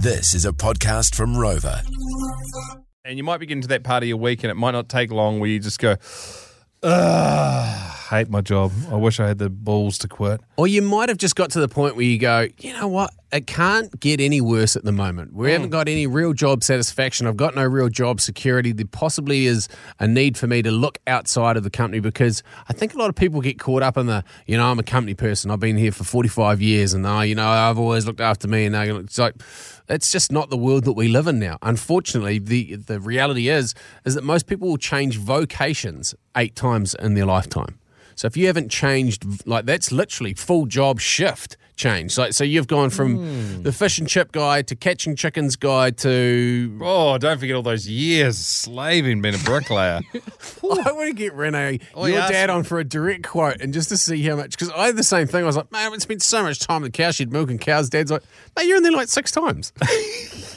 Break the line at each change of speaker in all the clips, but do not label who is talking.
This is a podcast from Rover.
and you might be getting to that part of your week and it might not take long where you just go, Ugh, hate my job. I wish I had the balls to quit.
Or you might have just got to the point where you go, you know what? It can't get any worse at the moment. We hmm. haven't got any real job satisfaction. I've got no real job security. There possibly is a need for me to look outside of the company because I think a lot of people get caught up in the, you know, I'm a company person. I've been here for 45 years and, oh, you know, I've always looked after me. And now it's like, it's just not the world that we live in now. Unfortunately, the the reality is is that most people will change vocations eight times in their lifetime. So if you haven't changed, like that's literally full job shift change. Like so, you've gone from hmm. the fish and chip guy to catching chickens guy to.
Oh, don't forget all those years slaving being a bricklayer.
I want to get Rene,
Oh,
your
yeah,
dad, on for a direct quote and just to see how much. Because I had the same thing. I was like, man, I haven't spent so much time in the cow shed milking cows. Dad's like, mate, you're in there like six times.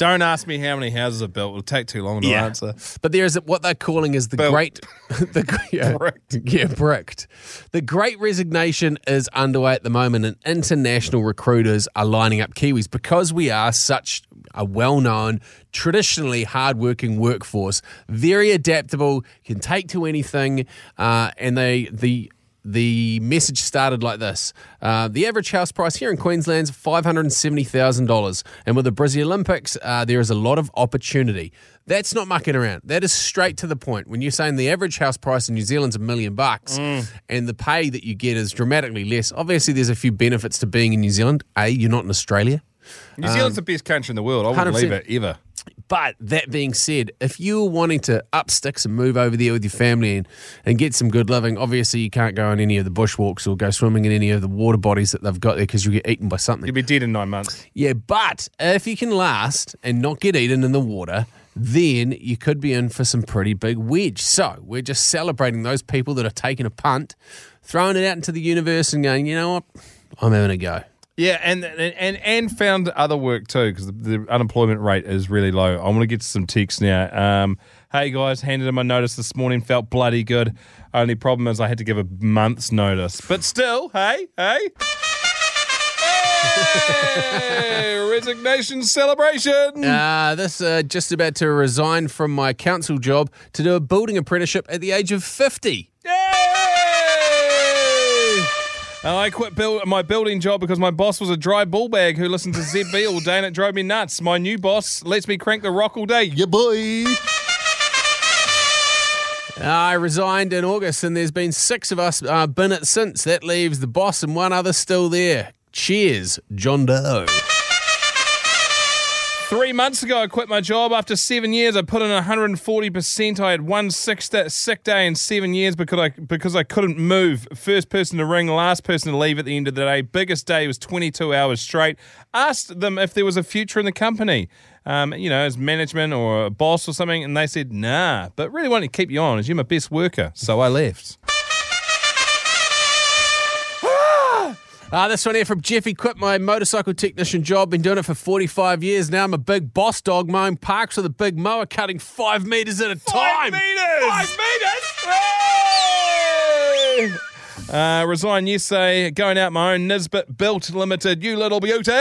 don't ask me how many houses I've built. It'll take too long to
Yeah.
answer.
But there is what they're calling is the
Built.
great, the yeah,
Bricked.
yeah, bricked. The Great Resignation is underway at the moment, and international recruiters are lining up Kiwis because we are such a well-known, traditionally hard-working workforce, very adaptable, can take to anything, uh, and they the the message started like this uh, The average house price here in Queensland is $570,000. And with the Brisbane Olympics, uh, there is a lot of opportunity. That's not mucking around. That is straight to the point. When you're saying the average house price in New Zealand's a million bucks and the pay that you get is dramatically less, obviously there's a few benefits to being in New Zealand. A, you're not in Australia.
New Zealand's um, the best country in the world. I wouldn't
100%.
leave it ever.
But that being said, if you're wanting to up sticks and move over there with your family and, and get some good living, obviously you can't go on any of the bushwalks or go swimming in any of the water bodies that they've got there because you'll get eaten by something.
You'll be dead in nine months.
Yeah, but if you can last and not get eaten in the water, then you could be in for some pretty big wedge. So we're just celebrating those people that are taking a punt, throwing it out into the universe and going, you know what? I'm having a go.
Yeah, and and and found other work too because the, unemployment rate is really low. I want to get some ticks now. Um, hey guys, handed in my notice this morning, felt bloody good. Only problem is I had to give a month's notice, but still, hey, hey. Hey, resignation celebration.
Uh, this uh, just about to resign from my council job to do a building apprenticeship at the age of 50.
And I quit build, my building job because my boss was a dry bull bag who listened to ZB all day and it drove me nuts. My new boss lets me crank the rock all day. Yeah, boy.
I resigned in August, and there's been six of us uh, been it since. That leaves the boss and one other still there. Cheers, John Doe.
Three months ago, I quit my job. After seven years, I put in 140%. I had one sick, sick day in seven years because I because I couldn't move. First person to ring, last person to leave at the end of the day. Biggest day was 22 hours straight. Asked them if there was a future in the company, um, you know, as management or a boss or something, and they said nah. But really wanted to keep you on as you're my best worker, so I left.
Uh, this one here from Jeffy quit my motorcycle technician job. Been doing it for 45 years now. I'm a big boss dog mowing parks with a big mower cutting five meters at a time.
meters. Five meters. Uh, resign yesterday, going out my own Nisbet Built Limited. You little beauty.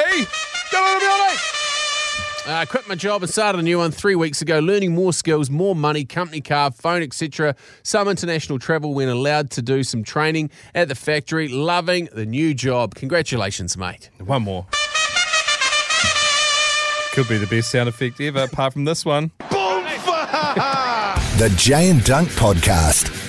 Go little beauty.
I Uh, quit my job and started a new one three weeks ago, learning more skills, more money, company car, phone, etc. Some international travel when allowed to do some training at the factory. Loving the new job. Congratulations, mate.
One more. Could be the best sound effect ever, apart from this one. Boom!
The Jay and Dunc Podcast.